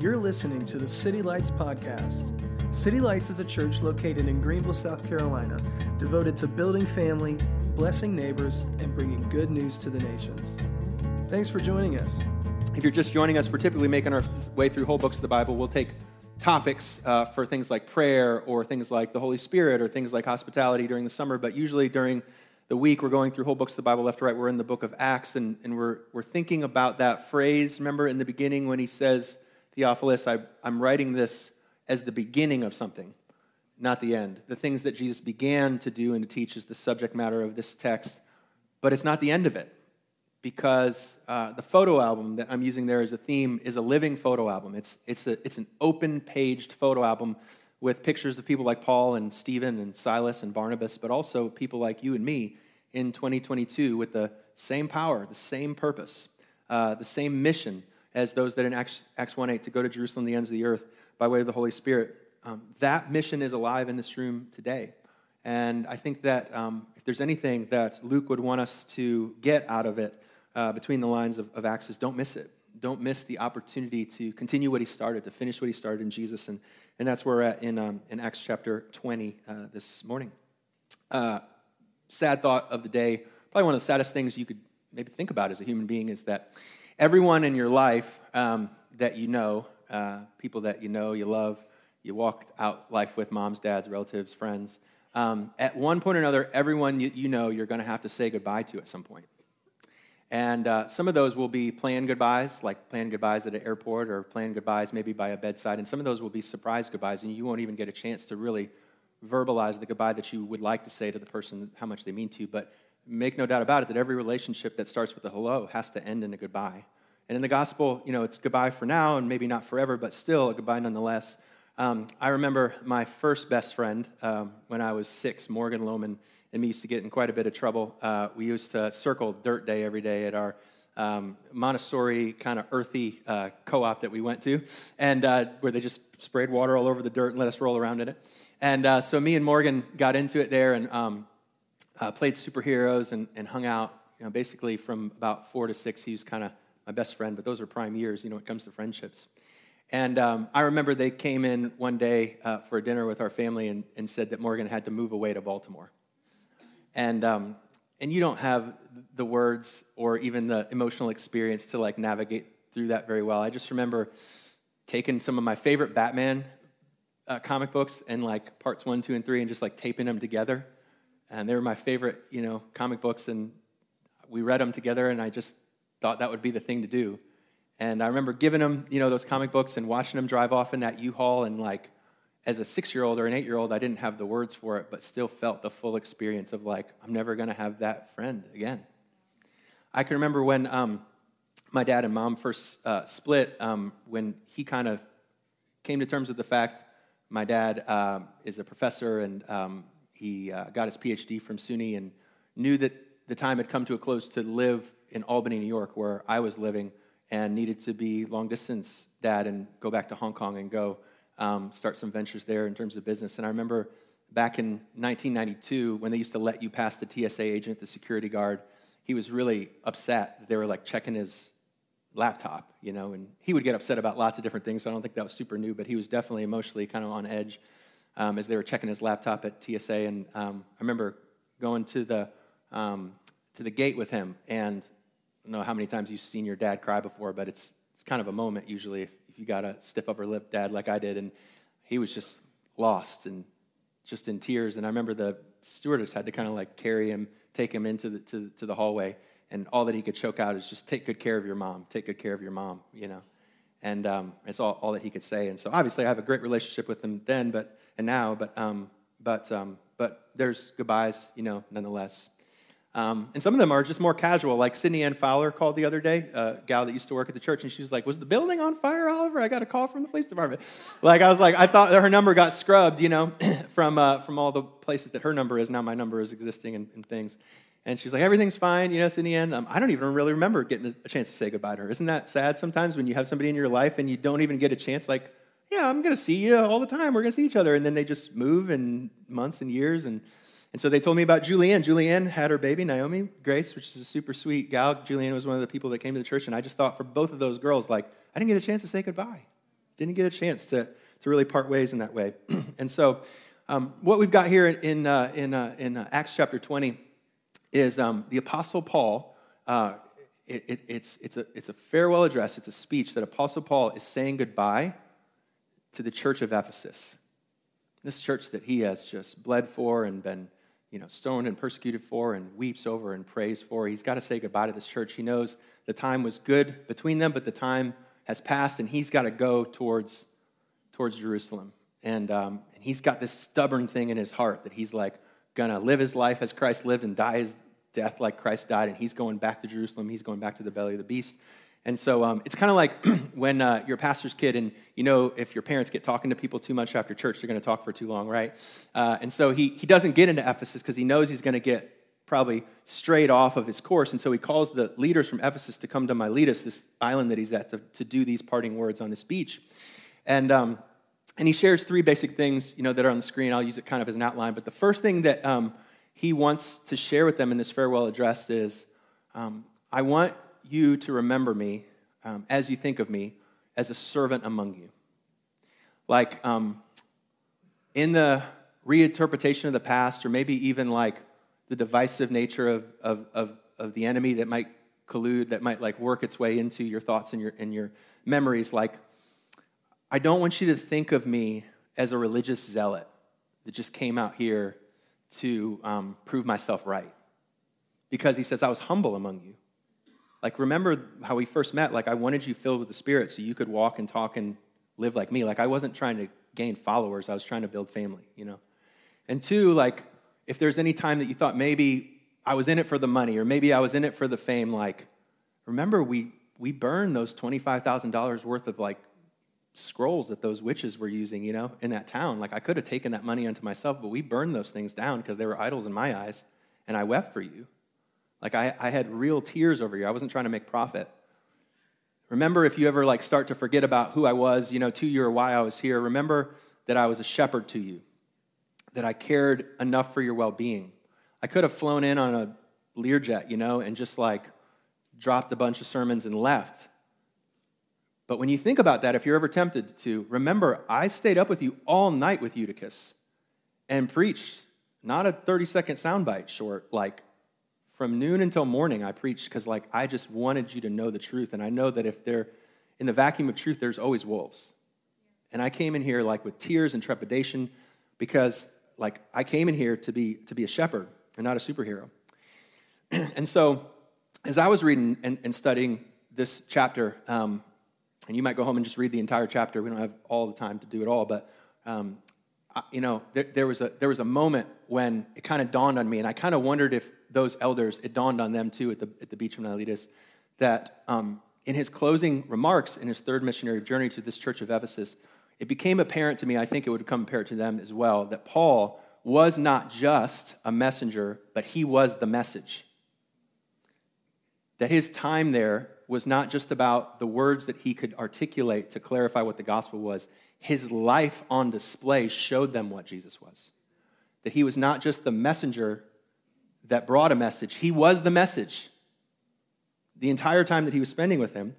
You're listening to the City Lights Podcast. City Lights is a church located in Greenville, South Carolina, devoted to building family, blessing neighbors, and bringing good news to the nations. Thanks for joining us. If you're just joining us, we're typically making our way through whole books of the Bible. We'll take topics uh, for things like prayer or things like the Holy Spirit or things like hospitality during the summer, but usually during the week we're going through whole books of the Bible left to right. We're in the book of Acts and, and we're, we're thinking about that phrase. Remember in the beginning when he says, Theophilus, I, I'm writing this as the beginning of something, not the end. The things that Jesus began to do and to teach is the subject matter of this text, but it's not the end of it because uh, the photo album that I'm using there as a theme is a living photo album. It's, it's, a, it's an open paged photo album with pictures of people like Paul and Stephen and Silas and Barnabas, but also people like you and me in 2022 with the same power, the same purpose, uh, the same mission as those that in Acts, Acts 1 8 to go to Jerusalem, the ends of the earth, by way of the Holy Spirit. Um, that mission is alive in this room today. And I think that um, if there's anything that Luke would want us to get out of it uh, between the lines of, of Acts is don't miss it. Don't miss the opportunity to continue what he started, to finish what he started in Jesus. And, and that's where we're at in, um, in Acts chapter 20 uh, this morning. Uh, sad thought of the day, probably one of the saddest things you could maybe think about as a human being is that everyone in your life um, that you know, uh, people that you know, you love, you walked out life with moms, dads, relatives, friends. Um, at one point or another, everyone you, you know you're going to have to say goodbye to at some point. And uh, some of those will be planned goodbyes, like planned goodbyes at an airport or planned goodbyes maybe by a bedside. And some of those will be surprise goodbyes, and you won't even get a chance to really verbalize the goodbye that you would like to say to the person, how much they mean to you. But make no doubt about it that every relationship that starts with a hello has to end in a goodbye. And in the gospel, you know, it's goodbye for now and maybe not forever, but still a goodbye nonetheless. Um, I remember my first best friend um, when I was six, Morgan Lohman and me used to get in quite a bit of trouble. Uh, we used to circle dirt day every day at our um, Montessori kind of earthy uh, co-op that we went to, and uh, where they just sprayed water all over the dirt and let us roll around in it. And uh, so me and Morgan got into it there and um, uh, played superheroes and, and hung out. You know, basically from about four to six, he was kind of my best friend. But those are prime years, you know, when it comes to friendships. And um, I remember they came in one day uh, for dinner with our family and, and said that Morgan had to move away to Baltimore and um, and you don't have the words or even the emotional experience to like navigate through that very well. I just remember taking some of my favorite Batman uh, comic books and like parts one, two, and three, and just like taping them together. And they were my favorite, you know, comic books, and we read them together. And I just thought that would be the thing to do. And I remember giving them, you know, those comic books and watching them drive off in that U-Haul and like as a six year old or an eight year old, I didn't have the words for it, but still felt the full experience of like, I'm never to have that friend again. I can remember when um, my dad and mom first uh, split, um, when he kind of came to terms with the fact my dad uh, is a professor and um, he uh, got his PhD from SUNY and knew that the time had come to a close to live in Albany, New York, where I was living, and needed to be long distance dad and go back to Hong Kong and go um, start some ventures there in terms of business. And I remember back in 1992 when they used to let you pass the TSA agent, the security guard, he was really upset they were like checking his laptop, you know, and he would get upset about lots of different things. So I don't think that was super new, but he was definitely emotionally kind of on edge um, as they were checking his laptop at TSA. And um, I remember going to the um, to the gate with him, and I don't know how many times you've seen your dad cry before, but it's it's kind of a moment usually if, if you got a stiff upper lip dad like I did. And he was just lost and just in tears. And I remember the stewardess had to kind of like carry him, take him into the, to, to the hallway. And all that he could choke out is just take good care of your mom, take good care of your mom, you know. And um, it's all, all that he could say. And so obviously I have a great relationship with him then, but and now, but um, but um, but there's goodbyes, you know, nonetheless. Um, and some of them are just more casual, like Sydney Ann Fowler called the other day, a gal that used to work at the church, and she was like, Was the building on fire, Oliver? I got a call from the police department. Like, I was like, I thought her number got scrubbed, you know, from, uh, from all the places that her number is. Now my number is existing and, and things. And she's like, Everything's fine, you know, Sydney Ann. Um, I don't even really remember getting a chance to say goodbye to her. Isn't that sad sometimes when you have somebody in your life and you don't even get a chance, like, Yeah, I'm going to see you all the time. We're going to see each other. And then they just move in months and years. And, and so they told me about Julianne. Julianne had her baby, Naomi Grace, which is a super sweet gal. Julianne was one of the people that came to the church, and I just thought for both of those girls, like, I didn't get a chance to say goodbye. didn't get a chance to, to really part ways in that way. and so, um, what we've got here in, uh, in, uh, in uh, Acts chapter 20 is um, the Apostle Paul. Uh, it, it, it's, it's, a, it's a farewell address, it's a speech that Apostle Paul is saying goodbye to the church of Ephesus. This church that he has just bled for and been you know, stoned and persecuted for and weeps over and prays for. He's got to say goodbye to this church. He knows the time was good between them, but the time has passed and he's got to go towards, towards Jerusalem. And, um, and he's got this stubborn thing in his heart that he's like going to live his life as Christ lived and die his death like Christ died. And he's going back to Jerusalem. He's going back to the belly of the beast. And so um, it's kind of like when uh, you're a pastor's kid, and you know, if your parents get talking to people too much after church, they're going to talk for too long, right? Uh, and so he, he doesn't get into Ephesus because he knows he's going to get probably straight off of his course. And so he calls the leaders from Ephesus to come to Miletus, this island that he's at, to, to do these parting words on this beach. And, um, and he shares three basic things you know, that are on the screen. I'll use it kind of as an outline. But the first thing that um, he wants to share with them in this farewell address is um, I want you to remember me um, as you think of me as a servant among you. Like um, in the reinterpretation of the past, or maybe even like the divisive nature of, of, of, of the enemy that might collude, that might like work its way into your thoughts and your, and your memories. Like, I don't want you to think of me as a religious zealot that just came out here to um, prove myself right. Because he says, I was humble among you. Like, remember how we first met? Like, I wanted you filled with the Spirit so you could walk and talk and live like me. Like, I wasn't trying to gain followers, I was trying to build family, you know? And two, like, if there's any time that you thought maybe I was in it for the money or maybe I was in it for the fame, like, remember we, we burned those $25,000 worth of like scrolls that those witches were using, you know, in that town. Like, I could have taken that money unto myself, but we burned those things down because they were idols in my eyes, and I wept for you. Like I, I had real tears over you. I wasn't trying to make profit. Remember, if you ever like start to forget about who I was, you know, to you or why I was here, remember that I was a shepherd to you, that I cared enough for your well being. I could have flown in on a Learjet, you know, and just like dropped a bunch of sermons and left. But when you think about that, if you're ever tempted to, remember, I stayed up with you all night with Eutychus and preached, not a 30 second soundbite short, like from noon until morning i preached because like i just wanted you to know the truth and i know that if they're in the vacuum of truth there's always wolves. And i came in here like with tears and trepidation because like i came in here to be to be a shepherd and not a superhero. And so as i was reading and, and studying this chapter um, and you might go home and just read the entire chapter we don't have all the time to do it all but um, you know, there, there, was a, there was a moment when it kind of dawned on me, and I kind of wondered if those elders, it dawned on them too at the, at the beach of Miletus, that um, in his closing remarks in his third missionary journey to this church of Ephesus, it became apparent to me, I think it would become apparent to them as well, that Paul was not just a messenger, but he was the message. That his time there was not just about the words that he could articulate to clarify what the gospel was, his life on display showed them what Jesus was. That he was not just the messenger that brought a message, he was the message the entire time that he was spending with him.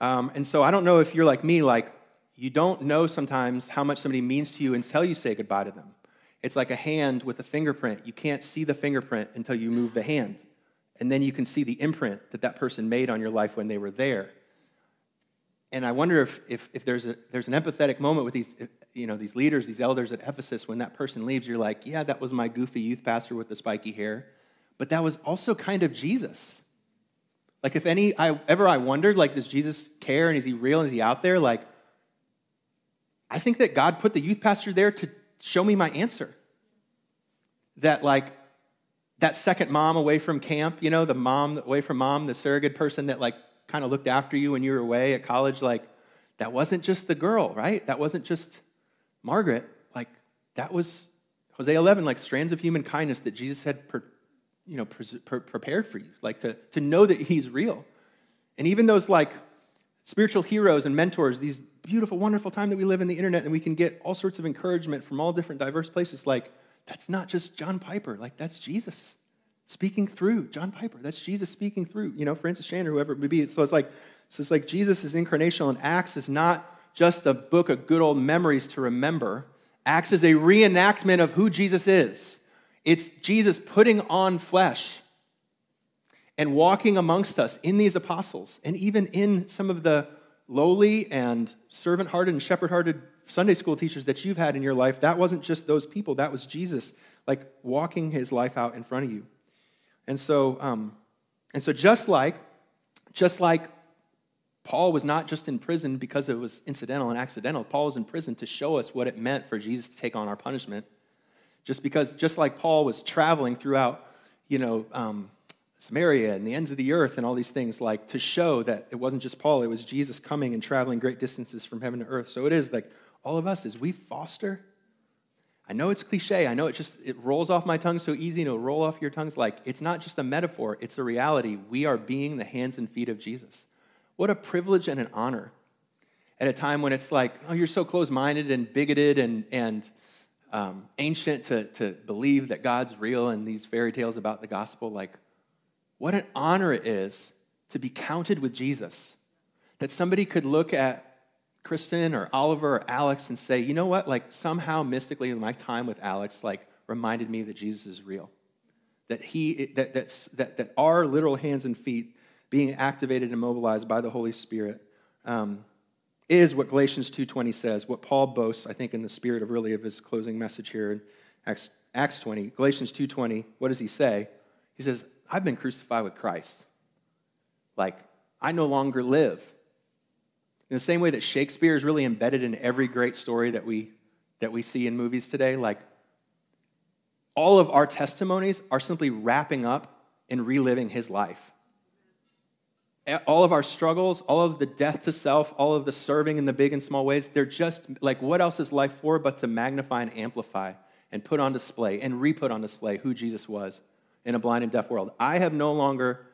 Um, and so I don't know if you're like me, like, you don't know sometimes how much somebody means to you until you say goodbye to them. It's like a hand with a fingerprint. You can't see the fingerprint until you move the hand. And then you can see the imprint that that person made on your life when they were there and I wonder if, if, if there's, a, there's an empathetic moment with these, you know, these leaders, these elders at Ephesus, when that person leaves, you're like, yeah, that was my goofy youth pastor with the spiky hair, but that was also kind of Jesus. Like, if any, I, ever I wondered, like, does Jesus care and is he real and is he out there? Like, I think that God put the youth pastor there to show me my answer. That, like, that second mom away from camp, you know, the mom away from mom, the surrogate person that, like, kind of looked after you when you were away at college, like that wasn't just the girl, right? That wasn't just Margaret. Like that was Hosea 11, like strands of human kindness that Jesus had, per, you know, pre- pre- prepared for you, like to, to know that he's real. And even those like spiritual heroes and mentors, these beautiful, wonderful time that we live in the internet and we can get all sorts of encouragement from all different diverse places, like that's not just John Piper, like that's Jesus speaking through John Piper. That's Jesus speaking through, you know, Francis Chan or whoever it may be. So it's like, so it's like Jesus' is incarnational and Acts is not just a book of good old memories to remember. Acts as a reenactment of who Jesus is. It's Jesus putting on flesh and walking amongst us in these apostles and even in some of the lowly and servant hearted and shepherd hearted Sunday school teachers that you've had in your life. That wasn't just those people, that was Jesus, like walking his life out in front of you. And so, um, and so just like, just like Paul was not just in prison because it was incidental and accidental. Paul was in prison to show us what it meant for Jesus to take on our punishment. Just because, just like Paul was traveling throughout, you know, um, Samaria and the ends of the earth and all these things, like to show that it wasn't just Paul, it was Jesus coming and traveling great distances from heaven to earth. So it is like all of us, as we foster. I know it's cliche. I know it just it rolls off my tongue so easy and it'll roll off your tongues like it's not just a metaphor, it's a reality. We are being the hands and feet of Jesus. What a privilege and an honor. At a time when it's like, oh, you're so close-minded and bigoted and and um, ancient to, to believe that God's real and these fairy tales about the gospel, like what an honor it is to be counted with Jesus. That somebody could look at Kristen or Oliver or Alex and say, you know what, like somehow mystically my time with Alex like reminded me that Jesus is real. That he that that's, that that our literal hands and feet being activated and mobilized by the Holy Spirit um, is what Galatians 2.20 says, what Paul boasts, I think, in the spirit of really of his closing message here in Acts, Acts 20. Galatians 2.20, what does he say? He says, I've been crucified with Christ. Like, I no longer live. In the same way that Shakespeare is really embedded in every great story that we, that we see in movies today, like, all of our testimonies are simply wrapping up and reliving his life. All of our struggles, all of the death to self, all of the serving in the big and small ways, they're just like, what else is life for but to magnify and amplify and put on display and re put on display who Jesus was? in a blind and deaf world. I have no longer,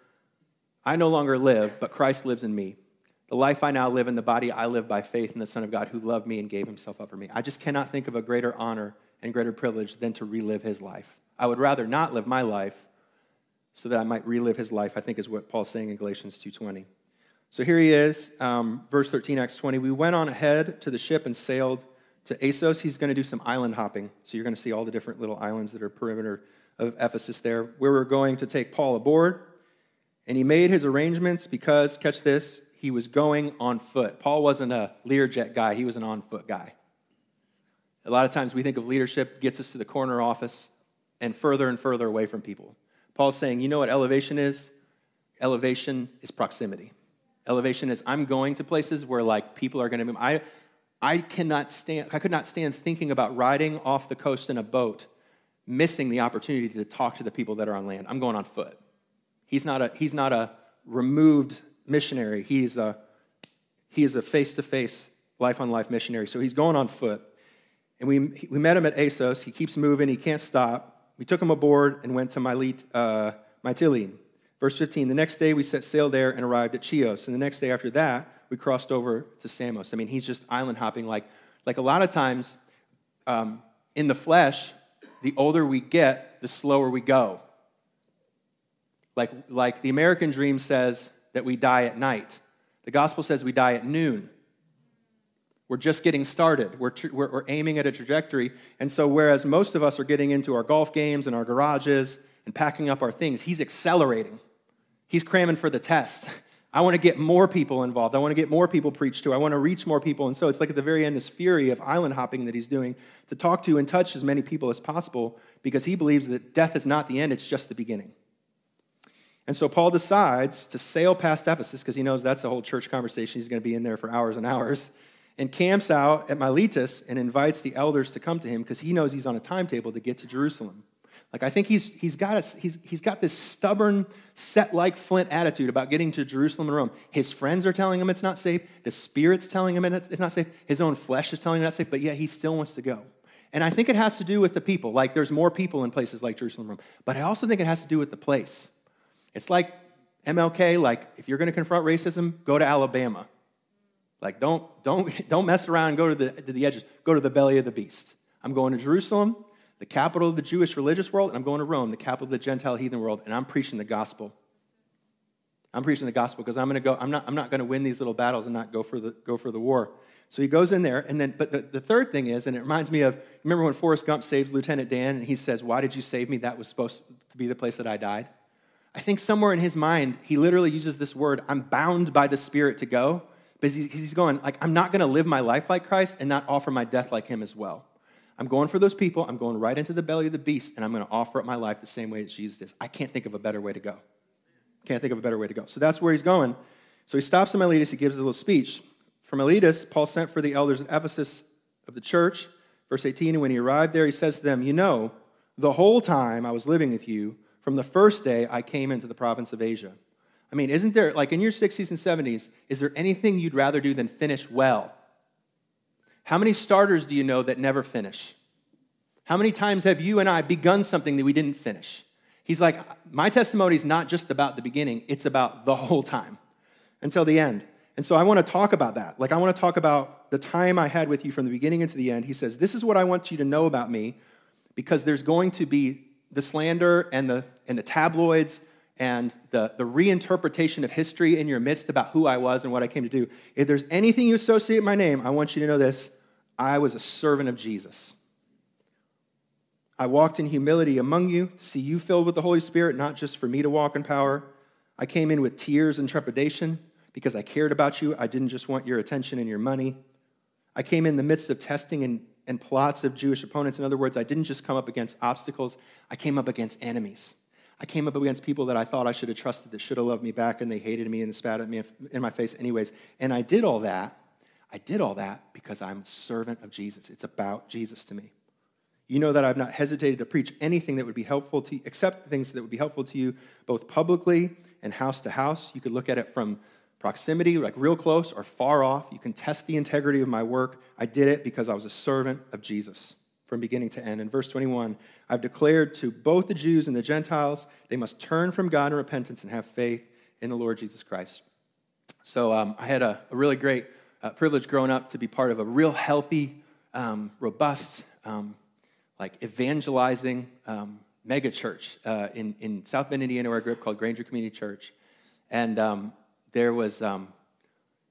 I no longer live, but Christ lives in me. The life I now live in the body I live by faith in the Son of God who loved me and gave himself up for me. I just cannot think of a greater honor and greater privilege than to relive his life. I would rather not live my life so that I might relive his life, I think is what Paul's saying in Galatians 2.20. So here he is, um, verse 13, Acts 20. We went on ahead to the ship and sailed to Assos. He's going to do some island hopping. So you're going to see all the different little islands that are perimeter of Ephesus there, where we're going to take Paul aboard. And he made his arrangements because, catch this, he was going on foot. Paul wasn't a Learjet guy, he was an on foot guy. A lot of times we think of leadership gets us to the corner office and further and further away from people. Paul's saying, you know what elevation is? Elevation is proximity. Elevation is I'm going to places where like people are going to be. I, I cannot stand. I could not stand thinking about riding off the coast in a boat missing the opportunity to talk to the people that are on land. I'm going on foot. He's not a, he's not a removed missionary. He's a, he is a face-to-face, life-on-life missionary. So he's going on foot. And we, we met him at Assos. He keeps moving. He can't stop. We took him aboard and went to Milet, uh, Mytilene. Verse 15, the next day we set sail there and arrived at Chios. And the next day after that, we crossed over to Samos. I mean, he's just island hopping like, like a lot of times um, in the flesh, the older we get, the slower we go. Like, like the American dream says that we die at night, the gospel says we die at noon. We're just getting started. We're, we're, we're, aiming at a trajectory. And so, whereas most of us are getting into our golf games and our garages and packing up our things, he's accelerating. He's cramming for the test. I want to get more people involved. I want to get more people preached to. I want to reach more people. And so it's like at the very end, this fury of island hopping that he's doing to talk to and touch as many people as possible because he believes that death is not the end, it's just the beginning. And so Paul decides to sail past Ephesus because he knows that's a whole church conversation. He's going to be in there for hours and hours. And camps out at Miletus and invites the elders to come to him because he knows he's on a timetable to get to Jerusalem. Like I think he's, he's, got a, he's, he's got this stubborn, set like flint attitude about getting to Jerusalem and Rome. His friends are telling him it's not safe. The Spirit's telling him it's, not safe. His own flesh is telling him it's not safe, but yet he still wants to go. And I think it has to do with the people. Like there's more people in places like Jerusalem and Rome. But I also think it has to do with the place. It's like MLK, like if you're going to confront racism, go to Alabama. Like don't, don't, don't mess around and go to the, to the edges. Go to the belly of the beast. I'm going to Jerusalem the capital of the Jewish religious world, and I'm going to Rome, the capital of the Gentile heathen world, and I'm preaching the gospel. I'm preaching the gospel because I'm going to go, I'm not, I'm not going to win these little battles and not go for the, go for the war. So he goes in there, and then, but the, the third thing is, and it reminds me of, remember when Forrest Gump saves Lieutenant Dan, and he says, Why did you save me? That was supposed to be the place that I died. I think somewhere in his mind, he literally uses this word, I'm bound by the Spirit to go, because he's going, like, I'm not gonna live my life like Christ and not offer my death like him as well. I'm going for those people, I'm going right into the belly of the beast, and I'm gonna offer up my life the same way as Jesus is. I can't think of a better way to go. Can't think of a better way to go. So that's where he's going. So he stops in Miletus, he gives a little speech. From Miletus, Paul sent for the elders of Ephesus of the church. Verse 18, and when he arrived there, he says to them, You know, the whole time I was living with you, from the first day I came into the province of Asia. I mean, isn't there, like in your 60s and 70s, is there anything you'd rather do than finish well? How many starters do you know that never finish? How many times have you and I begun something that we didn't finish? He's like, My testimony is not just about the beginning, it's about the whole time until the end. And so I want to talk about that. Like, I want to talk about the time I had with you from the beginning into the end. He says, This is what I want you to know about me, because there's going to be the slander and the, and the tabloids and the, the reinterpretation of history in your midst about who I was and what I came to do. If there's anything you associate my name, I want you to know this I was a servant of Jesus. I walked in humility among you to see you filled with the Holy Spirit, not just for me to walk in power. I came in with tears and trepidation because I cared about you. I didn't just want your attention and your money. I came in the midst of testing and, and plots of Jewish opponents. In other words, I didn't just come up against obstacles, I came up against enemies. I came up against people that I thought I should have trusted that should have loved me back, and they hated me and spat at me in my face, anyways. And I did all that. I did all that because I'm a servant of Jesus. It's about Jesus to me. You know that I've not hesitated to preach anything that would be helpful to you, except things that would be helpful to you, both publicly and house to house. You could look at it from proximity, like real close or far off. You can test the integrity of my work. I did it because I was a servant of Jesus from beginning to end. In verse 21, I've declared to both the Jews and the Gentiles they must turn from God in repentance and have faith in the Lord Jesus Christ. So um, I had a, a really great uh, privilege growing up to be part of a real healthy, um, robust, um, like evangelizing um, mega church uh, in, in South Bend, Indiana, where I grew up called Granger Community Church. And um, there was um,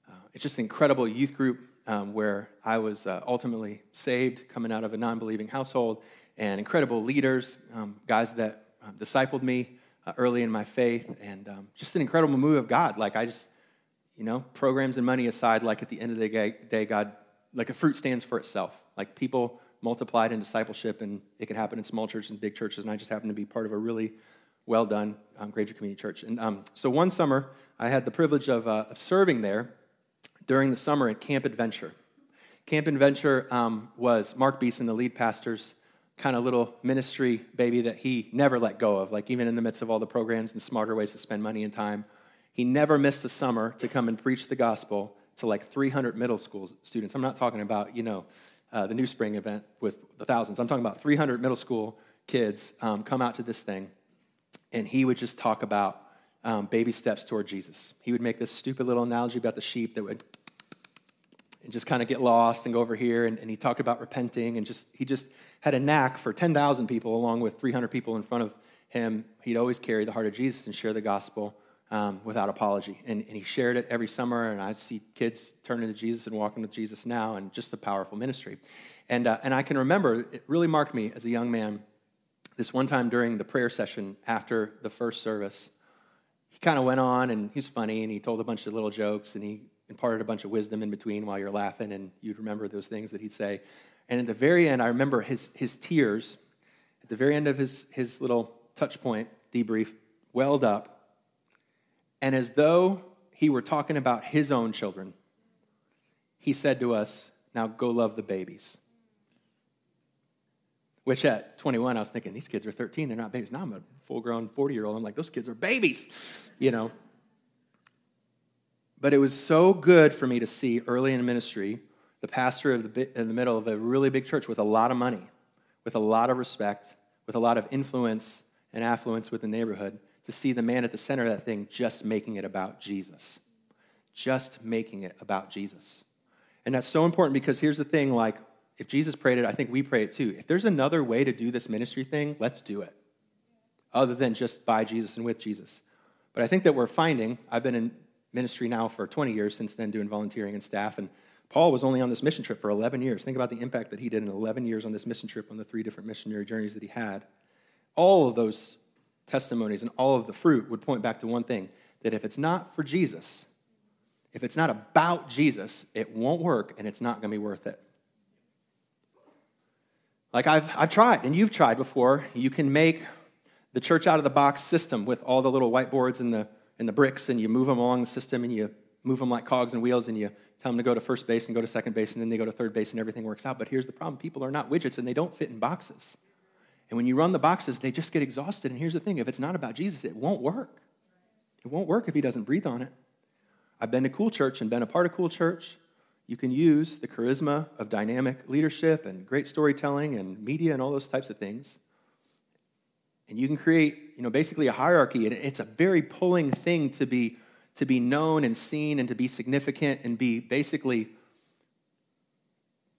uh, it's just an incredible youth group um, where I was uh, ultimately saved, coming out of a non-believing household, and incredible leaders, um, guys that um, discipled me uh, early in my faith, and um, just an incredible move of God. Like I just, you know, programs and money aside, like at the end of the day, God, like a fruit stands for itself. Like people multiplied in discipleship, and it can happen in small churches and big churches, and I just happened to be part of a really well done, um, Granger Community Church. And um, so one summer, I had the privilege of, uh, of, serving there during the summer at Camp Adventure. Camp Adventure um, was Mark Beeson, the lead pastor's kind of little ministry baby that he never let go of. Like, even in the midst of all the programs and smarter ways to spend money and time, he never missed a summer to come and preach the gospel to like 300 middle school students. I'm not talking about, you know, uh, the NewSpring event with the thousands. I'm talking about 300 middle school kids um, come out to this thing and he would just talk about um, baby steps toward Jesus. He would make this stupid little analogy about the sheep that would and just kind of get lost and go over here. And, and, he talked about repenting and just he just had a knack for 10,000 people along with 300 people in front of him. He'd always carry the heart of Jesus and share the gospel um, without apology. And, and, he shared it every summer. And I see kids turning to Jesus and walking with Jesus now, and just a powerful ministry. And, uh, and I can remember it really marked me as a young man this one time during the prayer session after the first service, he kind of went on and he's funny and he told a bunch of little jokes and he imparted a bunch of wisdom in between while you're laughing and you'd remember those things that he'd say. And at the very end, I remember his, his tears at the very end of his, his little touch point debrief welled up. And as though he were talking about his own children, he said to us, Now go love the babies. Which at 21, I was thinking, these kids are 13, they're not babies. Now I'm a full grown 40 year old. I'm like, those kids are babies, you know. But it was so good for me to see early in ministry the pastor of the, in the middle of a really big church with a lot of money, with a lot of respect, with a lot of influence and affluence with the neighborhood, to see the man at the center of that thing just making it about Jesus. Just making it about Jesus. And that's so important because here's the thing like, if Jesus prayed it, I think we pray it too. If there's another way to do this ministry thing, let's do it, other than just by Jesus and with Jesus. But I think that we're finding, I've been in ministry now for 20 years since then, doing volunteering and staff, and Paul was only on this mission trip for 11 years. Think about the impact that he did in 11 years on this mission trip on the three different missionary journeys that he had. All of those testimonies and all of the fruit would point back to one thing that if it's not for Jesus, if it's not about Jesus, it won't work and it's not going to be worth it. Like I've, I've tried, and you've tried before. You can make the church out of the box system with all the little whiteboards and the, and the bricks, and you move them along the system, and you move them like cogs and wheels, and you tell them to go to first base and go to second base, and then they go to third base, and everything works out. But here's the problem people are not widgets, and they don't fit in boxes. And when you run the boxes, they just get exhausted. And here's the thing if it's not about Jesus, it won't work. It won't work if he doesn't breathe on it. I've been to Cool Church and been a part of Cool Church. You can use the charisma of dynamic leadership and great storytelling and media and all those types of things. And you can create, you know, basically a hierarchy. And it's a very pulling thing to be, to be known and seen and to be significant and be basically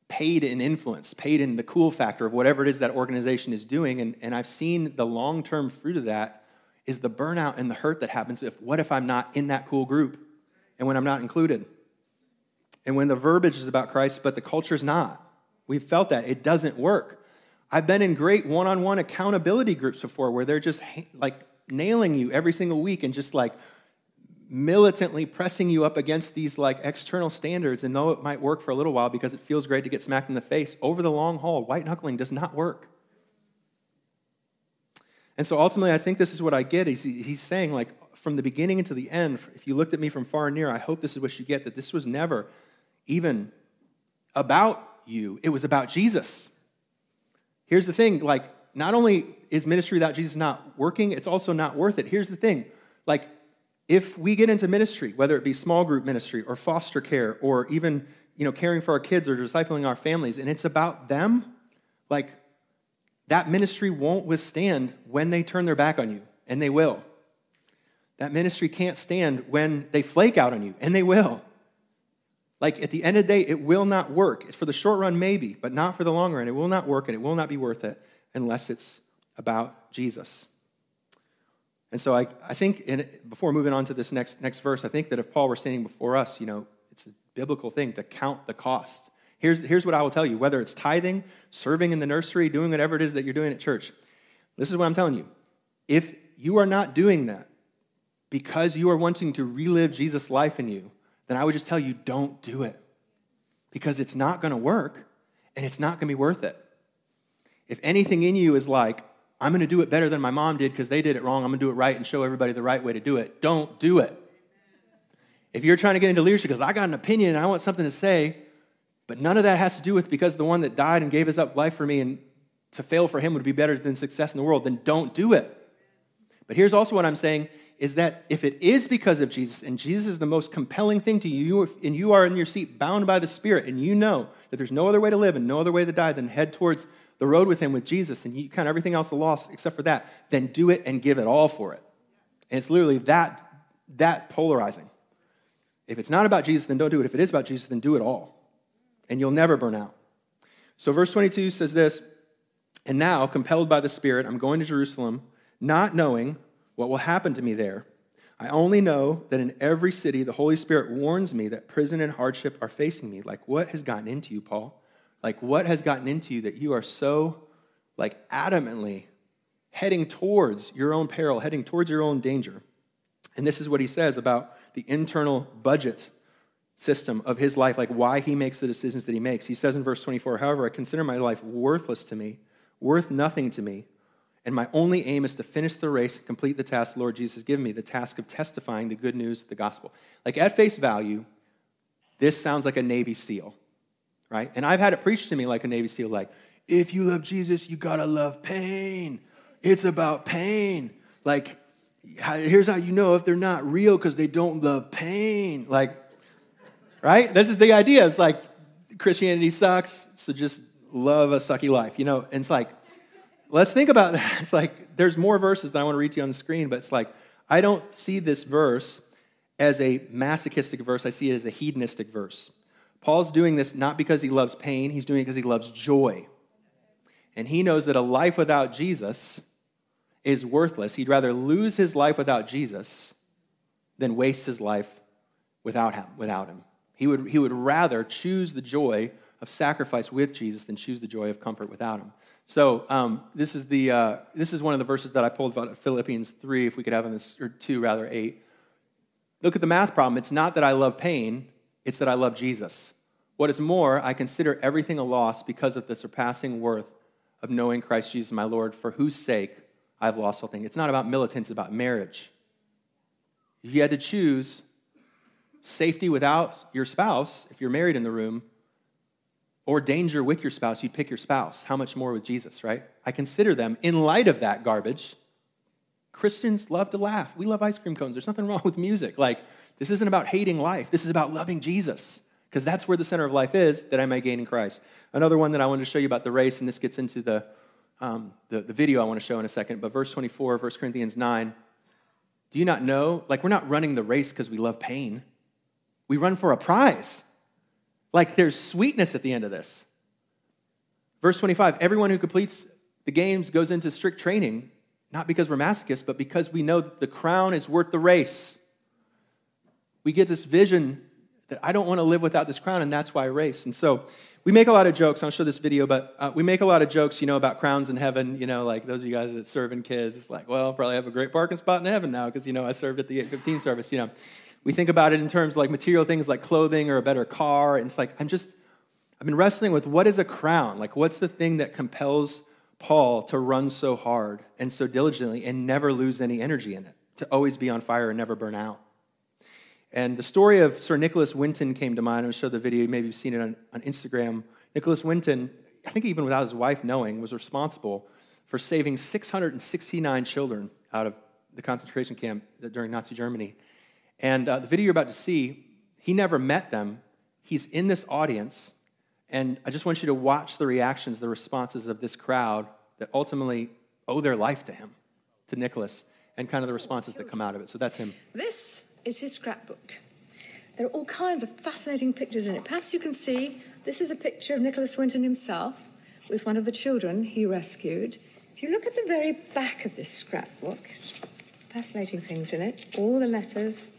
paid in influence, paid in the cool factor of whatever it is that organization is doing. And, and I've seen the long term fruit of that is the burnout and the hurt that happens if what if I'm not in that cool group? and when I'm not included. And when the verbiage is about Christ, but the culture is not. We've felt that. It doesn't work. I've been in great one on one accountability groups before where they're just like nailing you every single week and just like militantly pressing you up against these like external standards. And though it might work for a little while because it feels great to get smacked in the face, over the long haul, white knuckling does not work. And so ultimately, I think this is what I get. He's, he's saying, like, from the beginning into the end, if you looked at me from far and near, I hope this is what you get that this was never even about you, it was about Jesus. Here's the thing like, not only is ministry without Jesus not working, it's also not worth it. Here's the thing like, if we get into ministry, whether it be small group ministry or foster care or even you know caring for our kids or discipling our families, and it's about them, like that ministry won't withstand when they turn their back on you, and they will. That ministry can't stand when they flake out on you, and they will. Like at the end of the day, it will not work. It's for the short run, maybe, but not for the long run. It will not work, and it will not be worth it unless it's about Jesus. And so I, I think, in, before moving on to this next, next verse, I think that if Paul were standing before us, you know, it's a biblical thing to count the cost. Here's, here's what I will tell you whether it's tithing, serving in the nursery, doing whatever it is that you're doing at church, this is what I'm telling you. If you are not doing that, because you are wanting to relive Jesus' life in you, then I would just tell you don't do it because it's not going to work and it's not going to be worth it. If anything in you is like, I'm going to do it better than my mom did because they did it wrong, I'm going to do it right and show everybody the right way to do it, don't do it. If you're trying to get into leadership because I got an opinion and I want something to say, but none of that has to do with because the one that died and gave his up life for me and to fail for him would be better than success in the world, then don't do it. But here's also what I'm saying is that if it is because of Jesus and Jesus is the most compelling thing to you, and you are in your seat bound by the Spirit, and you know that there's no other way to live and no other way to die than head towards the road with Him with Jesus, and you kind of everything else is lost except for that, then do it and give it all for it. And it's literally that, that polarizing. If it's not about Jesus, then don't do it. If it is about Jesus, then do it all. And you'll never burn out. So, verse 22 says this And now, compelled by the Spirit, I'm going to Jerusalem, not knowing what will happen to me there? I only know that in every city the Holy Spirit warns me that prison and hardship are facing me. Like, what has gotten into you, Paul? Like, what has gotten into you that you are so, like, adamantly heading towards your own peril, heading towards your own danger? And this is what he says about the internal budget system of his life, like why he makes the decisions that he makes. He says in verse 24, however, I consider my life worthless to me, worth nothing to me and my only aim is to finish the race, complete the task the Lord Jesus has given me, the task of testifying the good news of the gospel. Like at face value, this sounds like a Navy SEAL, right? And I've had it preached to me like a Navy SEAL, like, if you love Jesus, you gotta love pain. It's about pain. Like, here's how you know if they're not real because they don't love pain. Like, right? This is the idea. It's like Christianity sucks, so just love a sucky life, you know? And it's like, let's think about that. It's like there's more verses that I want to read to you on the screen, but it's like I don't see this verse as a masochistic verse. I see it as a hedonistic verse. Paul's doing this not because he loves pain, he's doing it because he loves joy. And he knows that a life without Jesus is worthless. He'd rather lose his life without Jesus than waste his life without him, without him. He would, he would rather choose the joy of sacrifice with Jesus than choose the joy of comfort without him. So um, this is the uh, this is one of the verses that I pulled out of Philippians three. If we could have on this or two rather eight. Look at the math problem. It's not that I love pain; it's that I love Jesus. What is more, I consider everything a loss because of the surpassing worth of knowing Christ Jesus my Lord, for whose sake I've lost all things. It's not about militants; it's about marriage. If you had to choose safety without your spouse, if you're married in the room, or danger with your spouse, you'd pick your spouse. How much more with Jesus, right? I consider them, in light of that garbage, Christians love to laugh. We love ice cream cones. There's nothing wrong with music. Like, this isn't about hating life, this is about loving Jesus, because that's where the center of life is that I may gain in Christ. Another one that I wanted to show you about the race, and this gets into the, um, the, the video I want to show in a second, but verse 24, 1 Corinthians 9. Do you not know? Like, we're not running the race because we love pain, we run for a prize. Like there's sweetness at the end of this. Verse 25 everyone who completes the games goes into strict training, not because we're masochists, but because we know that the crown is worth the race. We get this vision that I don't want to live without this crown, and that's why I race. And so we make a lot of jokes. I'll show this video, but uh, we make a lot of jokes, you know, about crowns in heaven. You know, like those of you guys that serve in kids, it's like, well, I'll probably have a great parking spot in heaven now because, you know, I served at the 815 service, you know. We think about it in terms like material things like clothing or a better car. And it's like, I'm just, I've been wrestling with what is a crown? Like, what's the thing that compels Paul to run so hard and so diligently and never lose any energy in it, to always be on fire and never burn out? And the story of Sir Nicholas Winton came to mind. I'll show the video. Maybe you've seen it on, on Instagram. Nicholas Winton, I think even without his wife knowing, was responsible for saving 669 children out of the concentration camp during Nazi Germany. And uh, the video you're about to see, he never met them. He's in this audience. And I just want you to watch the reactions, the responses of this crowd that ultimately owe their life to him, to Nicholas, and kind of the responses that come out of it. So that's him. This is his scrapbook. There are all kinds of fascinating pictures in it. Perhaps you can see this is a picture of Nicholas Winton himself with one of the children he rescued. If you look at the very back of this scrapbook, fascinating things in it, all the letters,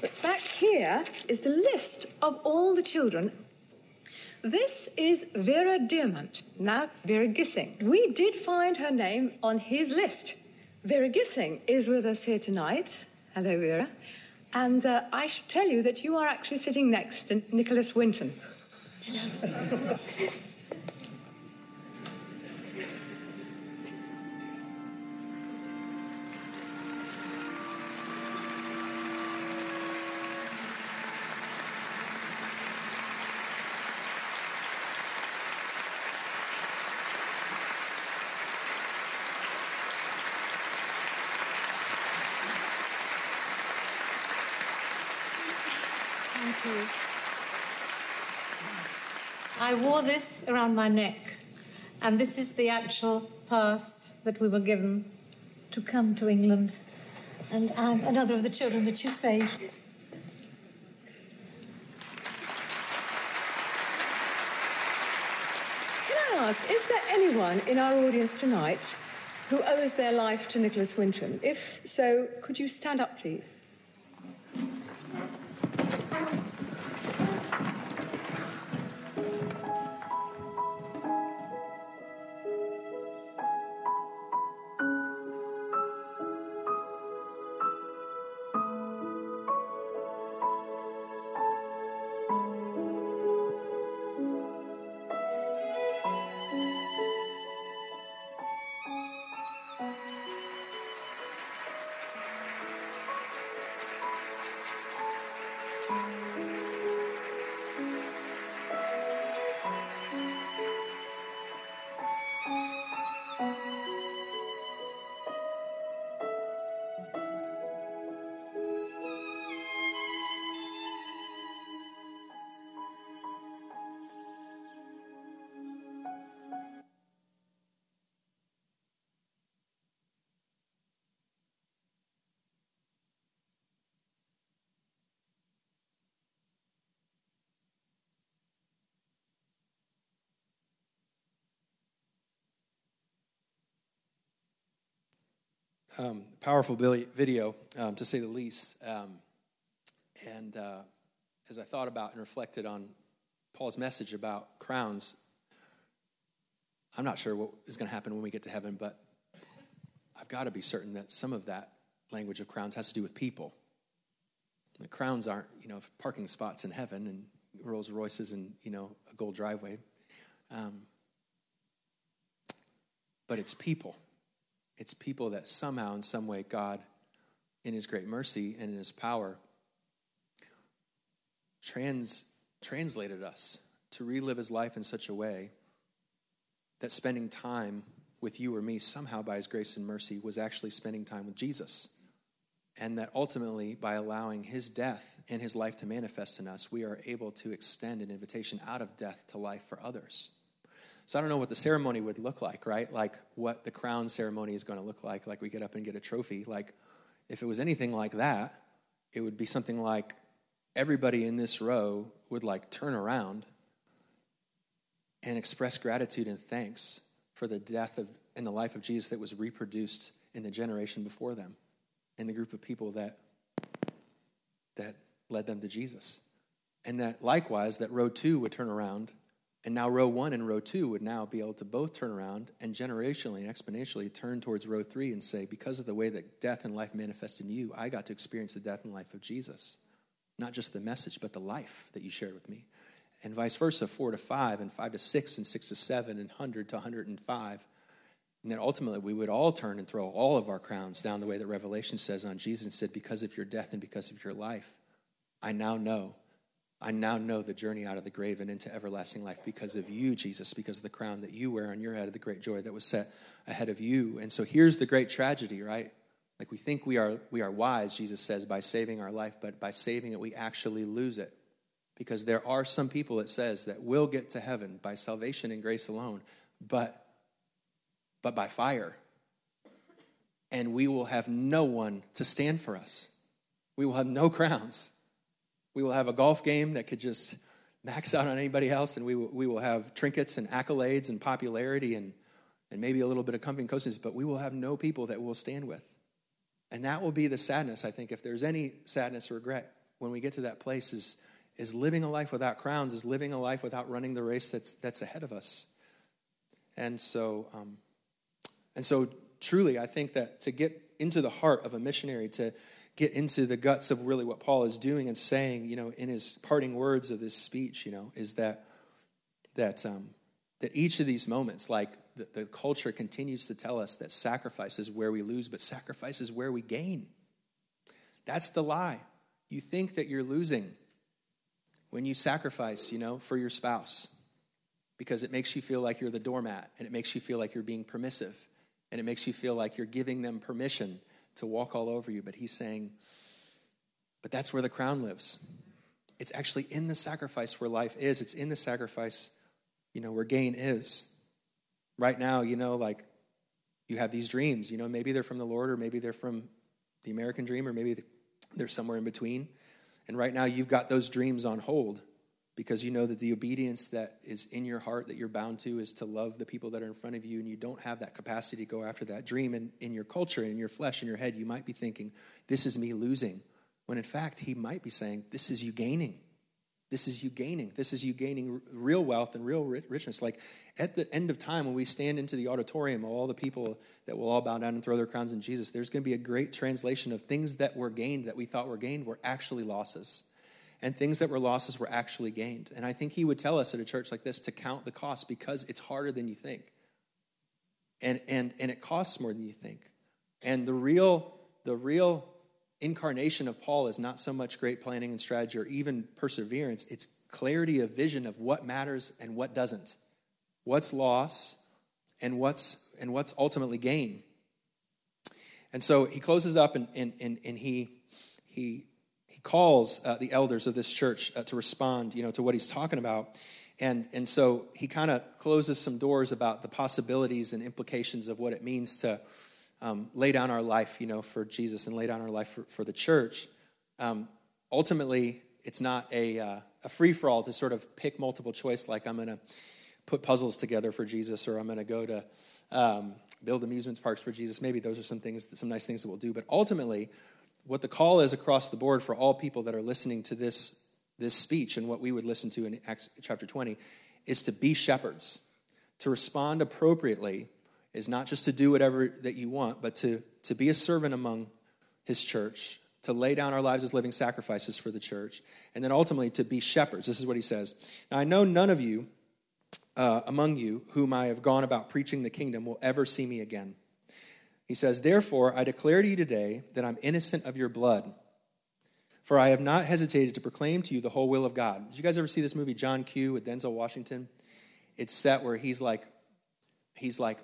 but back here is the list of all the children. This is Vera Diamant, now Vera Gissing. We did find her name on his list. Vera Gissing is with us here tonight. Hello, Vera. And uh, I should tell you that you are actually sitting next to Nicholas Winton. Hello. wore this around my neck, and this is the actual pass that we were given to come to England. And I'm another of the children that you saved. Can I ask, is there anyone in our audience tonight who owes their life to Nicholas Winton? If so, could you stand up, please? Um, powerful video, um, to say the least. Um, and uh, as I thought about and reflected on Paul's message about crowns, I'm not sure what is going to happen when we get to heaven, but I've got to be certain that some of that language of crowns has to do with people. The crowns aren't, you know, parking spots in heaven and Rolls Royces and, you know, a gold driveway. Um, but it's people. It's people that somehow, in some way, God, in His great mercy and in His power, trans, translated us to relive His life in such a way that spending time with you or me, somehow by His grace and mercy, was actually spending time with Jesus. And that ultimately, by allowing His death and His life to manifest in us, we are able to extend an invitation out of death to life for others. So I don't know what the ceremony would look like, right? Like what the crown ceremony is going to look like. Like we get up and get a trophy. Like if it was anything like that, it would be something like everybody in this row would like turn around and express gratitude and thanks for the death of and the life of Jesus that was reproduced in the generation before them, in the group of people that that led them to Jesus. And that likewise, that row two would turn around and now row one and row two would now be able to both turn around and generationally and exponentially turn towards row three and say, because of the way that death and life manifest in you, I got to experience the death and life of Jesus. Not just the message, but the life that you shared with me. And vice versa, four to five, and five to six, and six to seven, and 100 to 105. And then ultimately, we would all turn and throw all of our crowns down the way that Revelation says on Jesus and said, Because of your death and because of your life, I now know I now know the journey out of the grave and into everlasting life because of you, Jesus, because of the crown that you wear on your head of the great joy that was set ahead of you. And so here's the great tragedy, right? Like we think we are we are wise, Jesus says, by saving our life, but by saving it, we actually lose it. Because there are some people, it says, that will get to heaven by salvation and grace alone, but but by fire. And we will have no one to stand for us. We will have no crowns we will have a golf game that could just max out on anybody else, and we will, we will have trinkets and accolades and popularity and, and maybe a little bit of comfy coziness, but we will have no people that we'll stand with. And that will be the sadness, I think, if there's any sadness or regret when we get to that place, is, is living a life without crowns, is living a life without running the race that's, that's ahead of us. And so, um, and so, truly, I think that to get into the heart of a missionary, to get into the guts of really what Paul is doing and saying, you know, in his parting words of this speech, you know, is that that um, that each of these moments, like the, the culture continues to tell us that sacrifice is where we lose, but sacrifice is where we gain. That's the lie. You think that you're losing when you sacrifice, you know, for your spouse because it makes you feel like you're the doormat and it makes you feel like you're being permissive and it makes you feel like you're giving them permission to walk all over you, but he's saying, but that's where the crown lives. It's actually in the sacrifice where life is. It's in the sacrifice, you know, where gain is. Right now, you know, like you have these dreams, you know, maybe they're from the Lord or maybe they're from the American dream or maybe they're somewhere in between. And right now you've got those dreams on hold because you know that the obedience that is in your heart that you're bound to is to love the people that are in front of you and you don't have that capacity to go after that dream. And in your culture in your flesh in your head you might be thinking this is me losing when in fact he might be saying this is you gaining. This is you gaining. This is you gaining real wealth and real richness. Like at the end of time when we stand into the auditorium all the people that will all bow down and throw their crowns in jesus there's going to be a great translation of things that were gained that we thought were gained were actually losses and things that were losses were actually gained. And I think he would tell us at a church like this to count the cost because it's harder than you think. And, and, and it costs more than you think. And the real, the real incarnation of Paul is not so much great planning and strategy or even perseverance, it's clarity of vision of what matters and what doesn't. What's loss and what's and what's ultimately gain. And so he closes up and, and, and, and he, he he calls uh, the elders of this church uh, to respond, you know, to what he's talking about. And, and so he kind of closes some doors about the possibilities and implications of what it means to um, lay down our life, you know, for Jesus and lay down our life for, for the church. Um, ultimately, it's not a, uh, a free for all to sort of pick multiple choice, like I'm going to put puzzles together for Jesus or I'm going to go to um, build amusement parks for Jesus. Maybe those are some things, some nice things that we'll do. But ultimately, what the call is across the board for all people that are listening to this this speech and what we would listen to in Acts chapter 20 is to be shepherds. To respond appropriately is not just to do whatever that you want, but to, to be a servant among his church, to lay down our lives as living sacrifices for the church, and then ultimately to be shepherds. This is what he says. Now, I know none of you uh, among you whom I have gone about preaching the kingdom will ever see me again. He says, Therefore, I declare to you today that I'm innocent of your blood. For I have not hesitated to proclaim to you the whole will of God. Did you guys ever see this movie, John Q, with Denzel Washington? It's set where he's like, he's like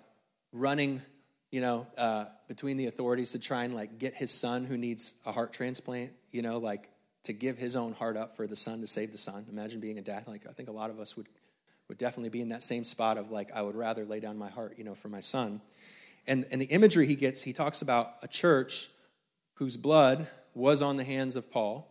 running, you know, uh, between the authorities to try and like get his son who needs a heart transplant, you know, like to give his own heart up for the son to save the son. Imagine being a dad. Like I think a lot of us would would definitely be in that same spot of like I would rather lay down my heart, you know, for my son. And, and the imagery he gets, he talks about a church whose blood was on the hands of Paul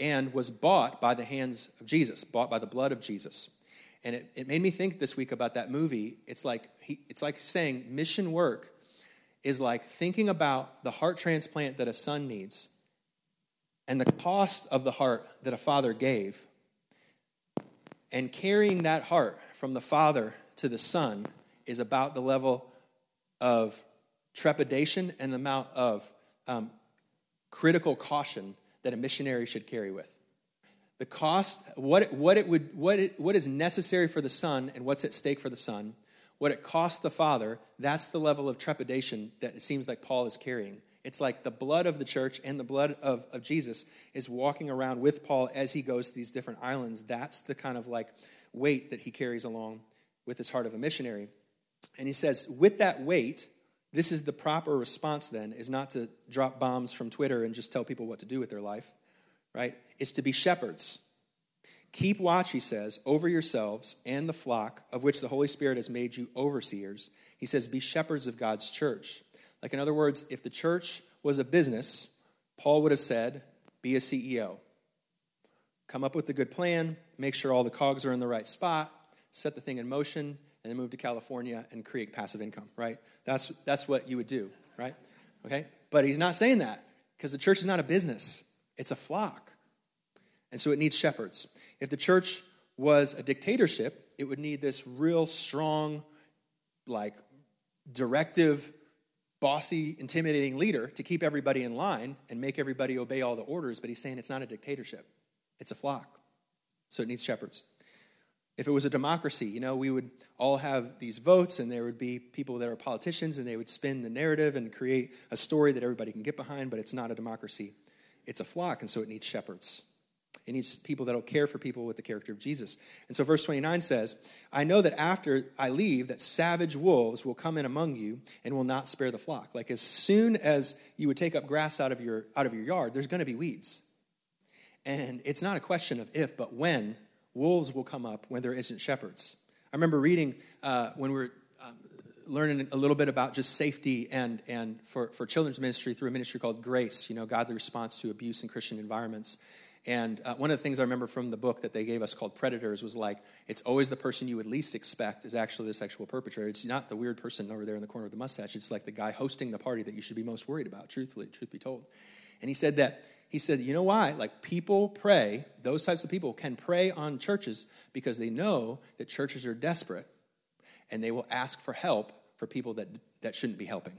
and was bought by the hands of Jesus, bought by the blood of Jesus. And it, it made me think this week about that movie. It's like, he, it's like saying mission work is like thinking about the heart transplant that a son needs and the cost of the heart that a father gave and carrying that heart from the father to the son is about the level of trepidation and the amount of um, critical caution that a missionary should carry with. The cost, what, it, what, it would, what, it, what is necessary for the son and what's at stake for the son, what it costs the father, that's the level of trepidation that it seems like Paul is carrying. It's like the blood of the church and the blood of, of Jesus is walking around with Paul as he goes to these different islands. That's the kind of like weight that he carries along with his heart of a missionary. And he says, with that weight, this is the proper response then, is not to drop bombs from Twitter and just tell people what to do with their life, right? It's to be shepherds. Keep watch, he says, over yourselves and the flock of which the Holy Spirit has made you overseers. He says, be shepherds of God's church. Like, in other words, if the church was a business, Paul would have said, be a CEO. Come up with a good plan, make sure all the cogs are in the right spot, set the thing in motion, and then move to California and create passive income, right? That's, that's what you would do, right? Okay? But he's not saying that because the church is not a business, it's a flock. And so it needs shepherds. If the church was a dictatorship, it would need this real strong, like, directive bossy, intimidating leader to keep everybody in line and make everybody obey all the orders, but he's saying it's not a dictatorship, it's a flock. So it needs shepherds. If it was a democracy, you know, we would all have these votes and there would be people that are politicians and they would spin the narrative and create a story that everybody can get behind, but it's not a democracy. It's a flock, and so it needs shepherds. It needs people that'll care for people with the character of Jesus. And so verse 29 says, I know that after I leave, that savage wolves will come in among you and will not spare the flock. Like as soon as you would take up grass out of your out of your yard, there's to be weeds. And it's not a question of if, but when wolves will come up when there isn't shepherds. I remember reading uh, when we were um, learning a little bit about just safety and, and for, for children's ministry through a ministry called Grace, you know, godly response to abuse in Christian environments. And uh, one of the things I remember from the book that they gave us called Predators was like, it's always the person you would least expect is actually the sexual perpetrator. It's not the weird person over there in the corner with the mustache. It's like the guy hosting the party that you should be most worried about, truthfully, truth be told. And he said that, he said, you know why? Like people pray, those types of people can prey on churches because they know that churches are desperate and they will ask for help for people that, that shouldn't be helping,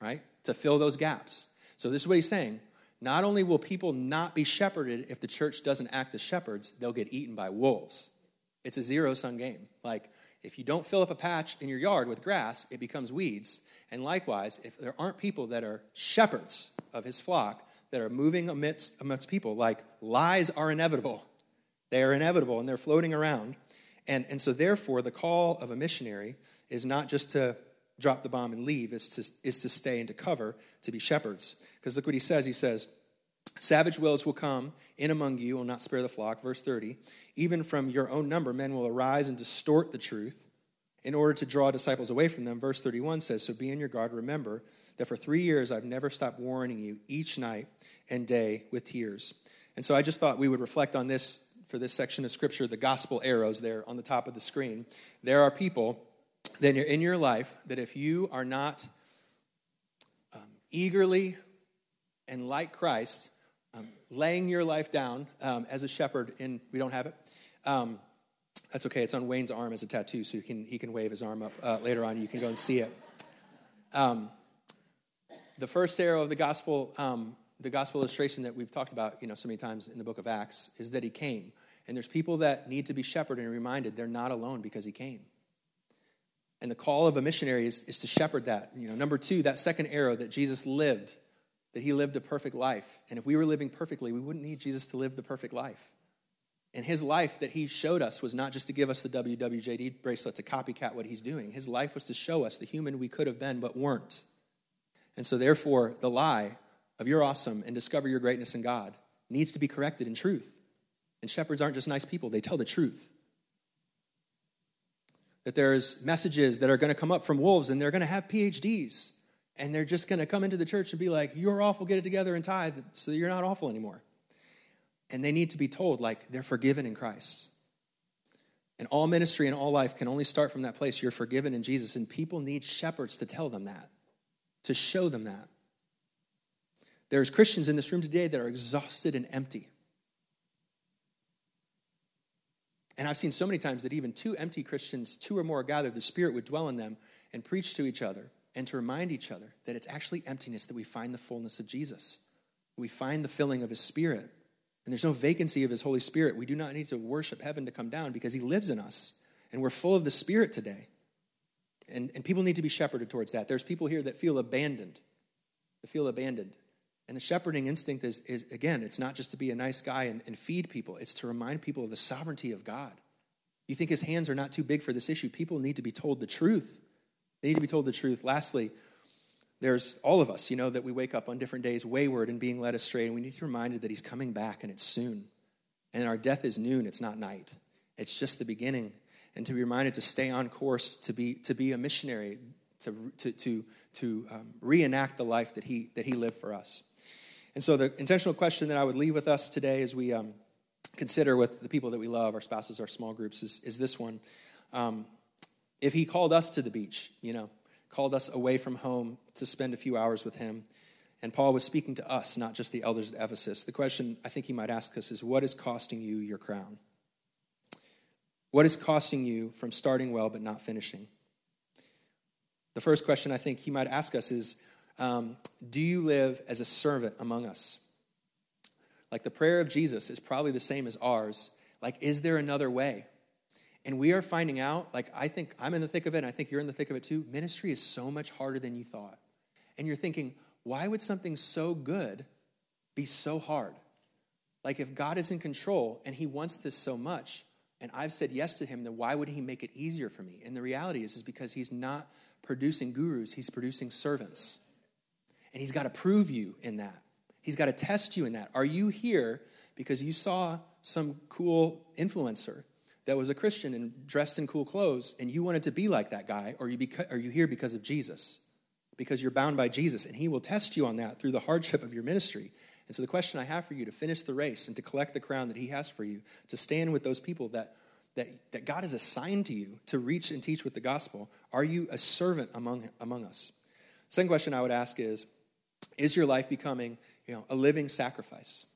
right? To fill those gaps. So this is what he's saying not only will people not be shepherded if the church doesn't act as shepherds, they'll get eaten by wolves. It's a zero sum game. Like, if you don't fill up a patch in your yard with grass, it becomes weeds. And likewise, if there aren't people that are shepherds of his flock, that are moving amidst amongst people, like lies are inevitable. They are inevitable and they're floating around. And, and so, therefore, the call of a missionary is not just to drop the bomb and leave, is to, is to stay and to cover, to be shepherds. Because look what he says. He says, Savage wills will come in among you, will not spare the flock. Verse 30. Even from your own number, men will arise and distort the truth in order to draw disciples away from them. Verse 31 says, So be on your guard. Remember that for three years I've never stopped warning you each night and day with tears. And so I just thought we would reflect on this for this section of scripture, the gospel arrows there on the top of the screen. There are people that are in your life that if you are not um, eagerly and like Christ um, laying your life down um, as a shepherd in, we don't have it. Um, that's okay. It's on Wayne's arm as a tattoo, so he can, he can wave his arm up uh, later on. You can go and see it. Um, the first arrow of the gospel, um, the gospel illustration that we've talked about, you know, so many times in the book of Acts, is that he came. And there's people that need to be shepherded and reminded they're not alone because he came. And the call of a missionary is, is to shepherd that. You know, number two, that second arrow that Jesus lived, that he lived a perfect life. And if we were living perfectly, we wouldn't need Jesus to live the perfect life. And his life that he showed us was not just to give us the WWJD bracelet to copycat what he's doing. His life was to show us the human we could have been but weren't. And so, therefore, the lie of you're awesome and discover your greatness in God needs to be corrected in truth. And shepherds aren't just nice people, they tell the truth. That there's messages that are going to come up from wolves and they're going to have PhDs. And they're just going to come into the church and be like, You're awful, get it together and tithe so you're not awful anymore. And they need to be told, like, they're forgiven in Christ. And all ministry and all life can only start from that place. You're forgiven in Jesus. And people need shepherds to tell them that, to show them that. There's Christians in this room today that are exhausted and empty. And I've seen so many times that even two empty Christians, two or more gathered, the Spirit would dwell in them and preach to each other and to remind each other that it's actually emptiness that we find the fullness of Jesus. We find the filling of His Spirit. And there's no vacancy of His Holy Spirit. We do not need to worship heaven to come down because He lives in us. And we're full of the Spirit today. And, and people need to be shepherded towards that. There's people here that feel abandoned, that feel abandoned. And the shepherding instinct is, is again, it's not just to be a nice guy and, and feed people, it's to remind people of the sovereignty of God. You think his hands are not too big for this issue? People need to be told the truth. They need to be told the truth. Lastly, there's all of us, you know, that we wake up on different days wayward and being led astray, and we need to be reminded that he's coming back and it's soon. And our death is noon, it's not night. It's just the beginning. And to be reminded to stay on course, to be, to be a missionary, to, to, to, to um, reenact the life that he, that he lived for us. And so, the intentional question that I would leave with us today as we um, consider with the people that we love, our spouses, our small groups, is, is this one. Um, if He called us to the beach, you know, called us away from home to spend a few hours with Him, and Paul was speaking to us, not just the elders at Ephesus, the question I think He might ask us is what is costing you your crown? What is costing you from starting well but not finishing? The first question I think He might ask us is, um, do you live as a servant among us? Like the prayer of Jesus is probably the same as ours. Like, is there another way? And we are finding out, like, I think I'm in the thick of it, and I think you're in the thick of it too. Ministry is so much harder than you thought. And you're thinking, why would something so good be so hard? Like, if God is in control and He wants this so much, and I've said yes to Him, then why would He make it easier for me? And the reality is, is because He's not producing gurus, He's producing servants. And he's got to prove you in that. He's got to test you in that. Are you here because you saw some cool influencer that was a Christian and dressed in cool clothes and you wanted to be like that guy? Or are you, beca- are you here because of Jesus? Because you're bound by Jesus and he will test you on that through the hardship of your ministry. And so the question I have for you to finish the race and to collect the crown that he has for you, to stand with those people that that, that God has assigned to you to reach and teach with the gospel, are you a servant among, among us? Second question I would ask is is your life becoming you know, a living sacrifice?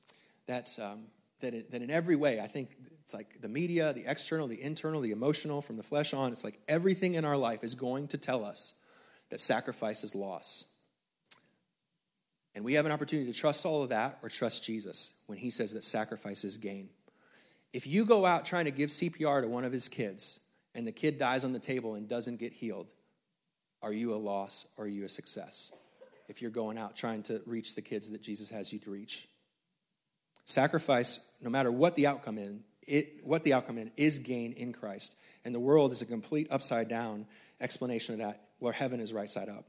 That, um, that, it, that in every way, I think it's like the media, the external, the internal, the emotional, from the flesh on, it's like everything in our life is going to tell us that sacrifice is loss. And we have an opportunity to trust all of that or trust Jesus when he says that sacrifice is gain. If you go out trying to give CPR to one of his kids and the kid dies on the table and doesn't get healed, are you a loss or are you a success? If you're going out trying to reach the kids that Jesus has you to reach. Sacrifice, no matter what the outcome in, it, what the outcome in is gain in Christ. And the world is a complete upside down explanation of that, where heaven is right side up.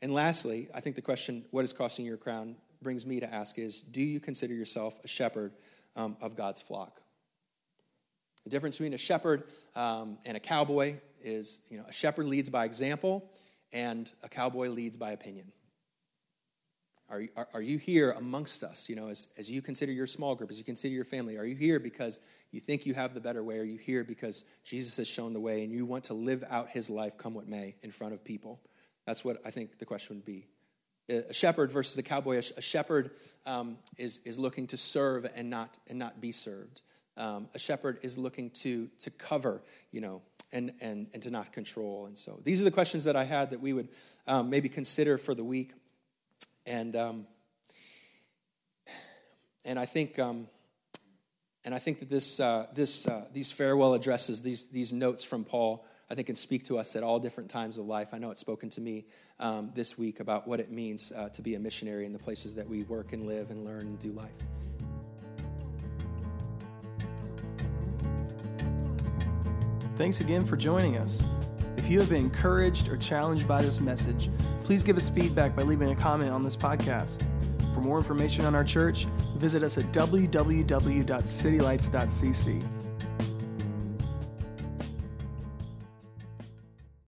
And lastly, I think the question, what is costing your crown, brings me to ask is, do you consider yourself a shepherd um, of God's flock? The difference between a shepherd um, and a cowboy is, you know, a shepherd leads by example and a cowboy leads by opinion. Are, are, are, you here amongst us, you know, as, as you consider your small group, as you consider your family? Are you here because you think you have the better way? Are you here because Jesus has shown the way and you want to live out his life, come what may, in front of people? That's what I think the question would be. a shepherd versus a cowboy. A shepherd um, is, is looking to serve and not, and not be served. Um, a shepherd is looking to, to cover, you know, and, and, and to not control. And so these are the questions that I had that we would um, maybe consider for the week. And, um, and I think, um, and I think that this, uh, this, uh, these farewell addresses, these, these notes from Paul, I think can speak to us at all different times of life. I know it's spoken to me um, this week about what it means uh, to be a missionary in the places that we work and live and learn and do life. Thanks again for joining us. If you have been encouraged or challenged by this message, please give us feedback by leaving a comment on this podcast. For more information on our church, visit us at www.citylights.cc.